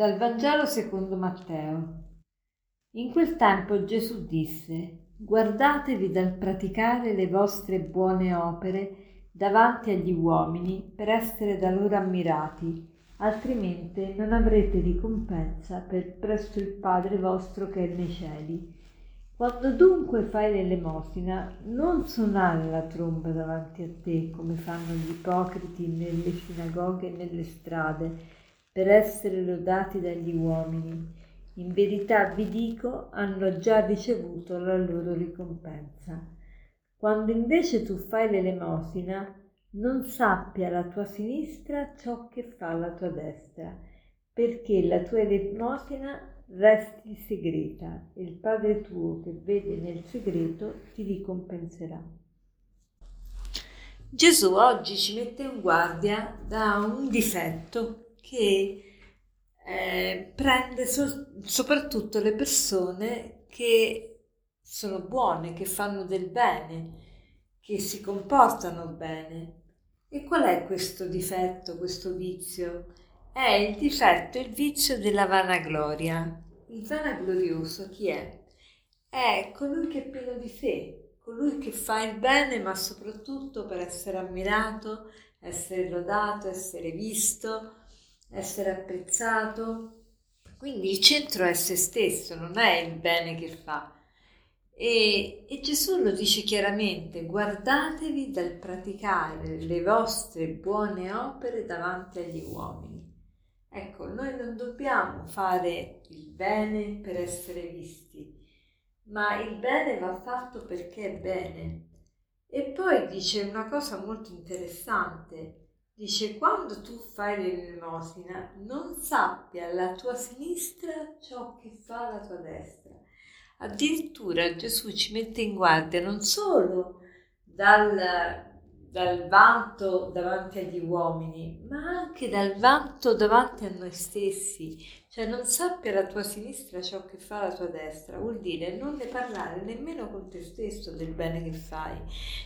Dal Vangelo secondo Matteo. In quel tempo Gesù disse, guardatevi dal praticare le vostre buone opere davanti agli uomini per essere da loro ammirati, altrimenti non avrete ricompensa per presso il Padre vostro che è nei cieli. Quando dunque fai l'elemosina, non suonare la tromba davanti a te come fanno gli ipocriti nelle sinagoghe e nelle strade, per essere lodati dagli uomini. In verità vi dico, hanno già ricevuto la loro ricompensa. Quando invece tu fai l'elemosina, non sappia la tua sinistra ciò che fa la tua destra, perché la tua elemosina resti segreta e il Padre tuo che vede nel segreto ti ricompenserà. Gesù oggi ci mette in guardia da un difetto che eh, prende so- soprattutto le persone che sono buone, che fanno del bene, che si comportano bene. E qual è questo difetto, questo vizio? È il difetto, il vizio della vanagloria. Il vanaglorioso chi è? È colui che è pieno di sé, colui che fa il bene, ma soprattutto per essere ammirato, essere lodato, essere visto, essere apprezzato. Quindi il centro è se stesso, non è il bene che fa. E, e, Gesù lo dice chiaramente, guardatevi dal praticare le vostre buone opere davanti agli uomini. Ecco, noi non dobbiamo fare il bene per essere visti, ma il bene va fatto perché è bene. E poi dice una cosa molto interessante, Dice, quando tu fai l'elemosina, non sappia la tua sinistra ciò che fa la tua destra. Addirittura Gesù ci mette in guardia non solo dal dal vanto davanti agli uomini, ma anche dal vanto davanti a noi stessi. Cioè non sappia la tua sinistra ciò che fa la tua destra, vuol dire non ne parlare nemmeno con te stesso del bene che fai.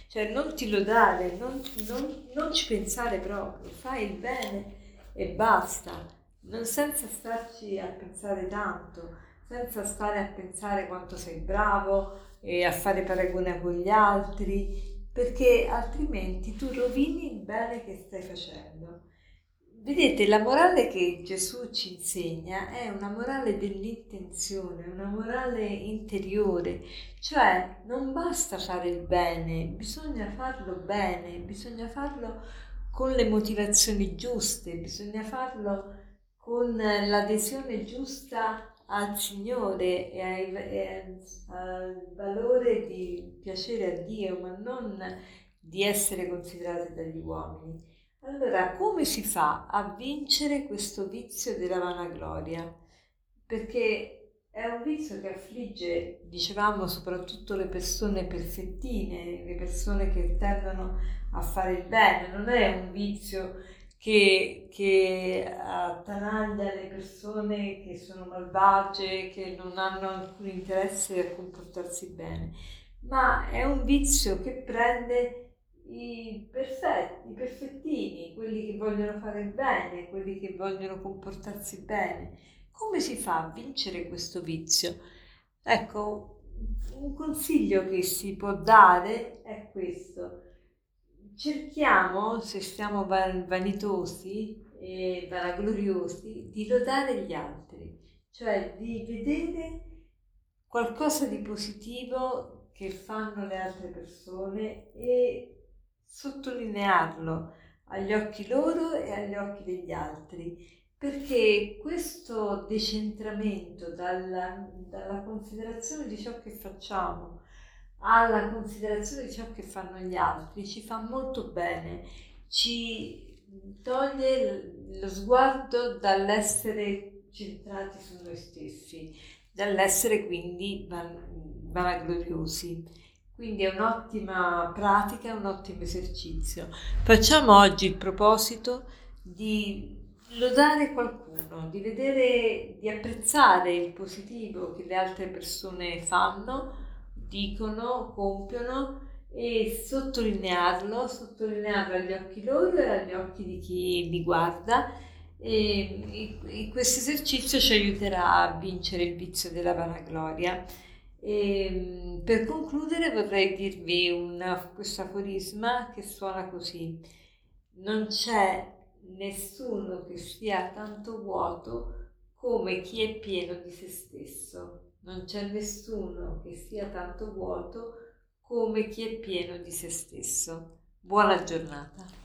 Cioè non ti lodare, non, non, non ci pensare proprio, fai il bene e basta, non senza starci a pensare tanto, senza stare a pensare quanto sei bravo e a fare paragone con gli altri perché altrimenti tu rovini il bene che stai facendo. Vedete, la morale che Gesù ci insegna è una morale dell'intenzione, una morale interiore, cioè non basta fare il bene, bisogna farlo bene, bisogna farlo con le motivazioni giuste, bisogna farlo con l'adesione giusta al Signore e, ai, e al valore di piacere a Dio, ma non di essere considerati dagli uomini. Allora, come si fa a vincere questo vizio della vanagloria? Perché è un vizio che affligge, dicevamo, soprattutto le persone perfettine, le persone che tendono a fare il bene, non è un vizio che, che attanaglia le persone che sono malvagie, che non hanno alcun interesse a comportarsi bene, ma è un vizio che prende i perfetti, i perfettini, quelli che vogliono fare bene, quelli che vogliono comportarsi bene. Come si fa a vincere questo vizio? Ecco, un consiglio che si può dare è questo cerchiamo, se siamo vanitosi e vanagloriosi, di lodare gli altri, cioè di vedere qualcosa di positivo che fanno le altre persone e sottolinearlo agli occhi loro e agli occhi degli altri, perché questo decentramento dalla, dalla considerazione di ciò che facciamo alla considerazione di ciò che fanno gli altri ci fa molto bene, ci toglie lo sguardo dall'essere centrati su noi stessi, dall'essere quindi vanagloriosi. Quindi è un'ottima pratica, un ottimo esercizio. Facciamo oggi il proposito di lodare qualcuno, di vedere, di apprezzare il positivo che le altre persone fanno dicono, compiono e sottolinearlo, sottolinearlo agli occhi loro e agli occhi di chi li guarda e, e questo esercizio ci aiuterà a vincere il vizio della vanagloria. E, per concludere vorrei dirvi una, questo aforisma che suona così. Non c'è nessuno che sia tanto vuoto come chi è pieno di se stesso. Non c'è nessuno che sia tanto vuoto come chi è pieno di se stesso. Buona giornata.